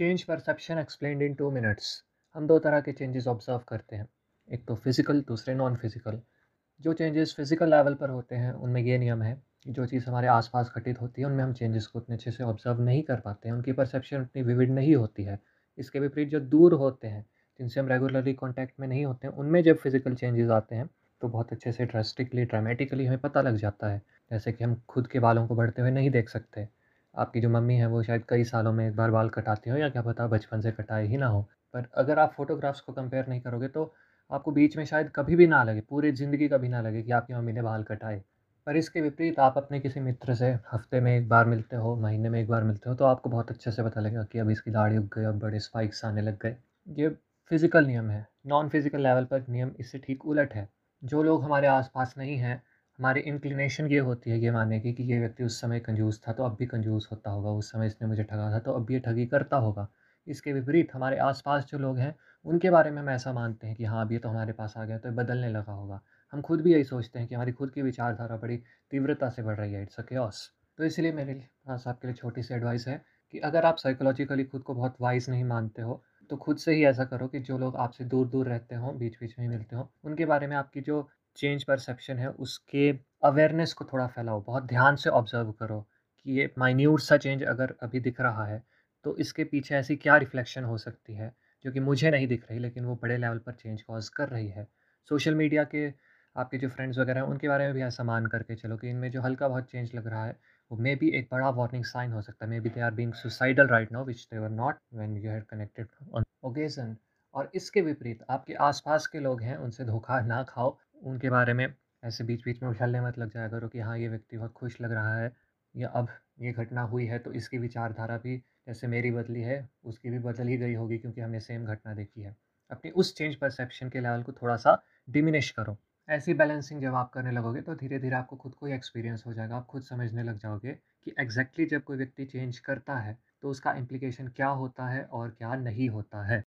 Change perception explained in two minutes हम दो तरह के चेंजेस ऑब्ज़र्व करते हैं। एक तो फ़िज़िकल दूसरे नॉन फ़िज़िकल जो चेंजेस फ़िज़िकल लेवल पर होते हैं, उनमें ये नियम है जो चीज़ हमारे आसपास घटित होती है, उनमें हम चेंजेस को उतने अच्छे से ऑब्ज़र्व नहीं कर पाते हैं। उनकी परसेप्शन उतनी विविड नहीं होती है। इसके विपरीत जो दूर होते हैं, जिनसे हम रेगुलरली कॉन्टैक्ट में नहीं होते हैं उनमें जब फ़िज़िकल चेंजेस आते हैं तो बहुत अच्छे से ड्रेस्टिकली ड्रामेटिकली हमें पता लग जाता है। जैसे कि हम खुद के बालों को बढ़ते हुए नहीं देख सकते। आपकी जो मम्मी है, वो शायद कई सालों में एक बार बाल कटाती हो या क्या पता बचपन से कटाए ही ना हो। पर अगर आप फ़ोटोग्राफ्स को कंपेयर नहीं करोगे तो आपको बीच में शायद कभी भी ना लगे, पूरी ज़िंदगी कभी ना लगे कि आपकी मम्मी ने बाल कटाए। पर इसके विपरीत आप अपने किसी मित्र से हफ़्ते में एक बार मिलते हो, महीने में एक बार मिलते हो तो आपको बहुत अच्छे से पता लगेगा कि अब इसकी दाढ़ी उग गई, अब बड़े स्पाइक्स आने लग गए। ये फ़िज़िकल नियम है नॉन फ़िज़िकल लेवल पर नियम इससे ठीक उलट है। जो लोग हमारे आसपास नहीं हैं हमारी इंक्लिनेशन ये होती है ये मानने की कि ये व्यक्ति उस समय कंजूस था तो अब भी कंजूस होता होगा, उस समय इसने मुझे ठगा था तो अब भी ये ठगी करता होगा। इसके विपरीत हमारे आसपास जो लोग हैं, उनके बारे में हम ऐसा मानते हैं कि हाँ अब ये तो हमारे पास आ गया तो बदलने लगा होगा। हम खुद भी यही सोचते हैं कि हमारी खुद की विचारधारा बड़ी तीव्रता से बढ़ रही है इट्स अ केओस तो इसलिए मेरे पास आपके लिए छोटी सी एडवाइस है कि अगर आप साइकोलॉजिकली खुद को बहुत वाइज नहीं मानते हो तो खुद से ही ऐसा करो कि जो लोग आपसे दूर दूर रहते हों बीच बीच में मिलते हों, उनके बारे में आपकी जो चेंज परसेप्शन है, उसके अवेयरनेस को थोड़ा फैलाओ, बहुत ध्यान से ऑब्ज़र्व करो कि ये माइन्यूट सा चेंज अगर अभी दिख रहा है तो इसके पीछे ऐसी क्या रिफ्लेक्शन हो सकती है, जो कि मुझे नहीं दिख रही, लेकिन वो बड़े लेवल पर चेंज कॉज कर रही है। सोशल मीडिया के आपके जो फ्रेंड्स वगैरह हैं, उनके बारे में भी ऐसा मान करके चलो कि इनमें जो हल्का बहुत चेंज लग रहा है, वो मे बी एक बड़ा वार्निंग साइन हो सकता है। Maybe they are being suicidal right now which they were not when you had connected on occasion और इसके विपरीत, आपके आसपास के लोग हैं, उनसे धोखा ना खाओ उनके बारे में ऐसे बीच बीच में उछलने मत लग जाया करो कि हाँ ये व्यक्ति बहुत खुश लग रहा है या अब ये घटना हुई है तो इसकी विचारधारा भी जैसे मेरी बदली है, उसकी भी बदल ही गई होगी क्योंकि हमने सेम घटना देखी है। अपनी उस चेंज परसेप्शन के लेवल को थोड़ा सा डिमिनिश करो। ऐसी बैलेंसिंग जब आप करने लगोगे तो धीरे धीरे आपको खुद को ही एक्सपीरियंस हो जाएगा। आप खुद समझने लग जाओगे कि एग्जैक्टली exactly जब कोई व्यक्ति चेंज करता है तो उसका इम्प्लीकेशन क्या होता है और क्या नहीं होता है।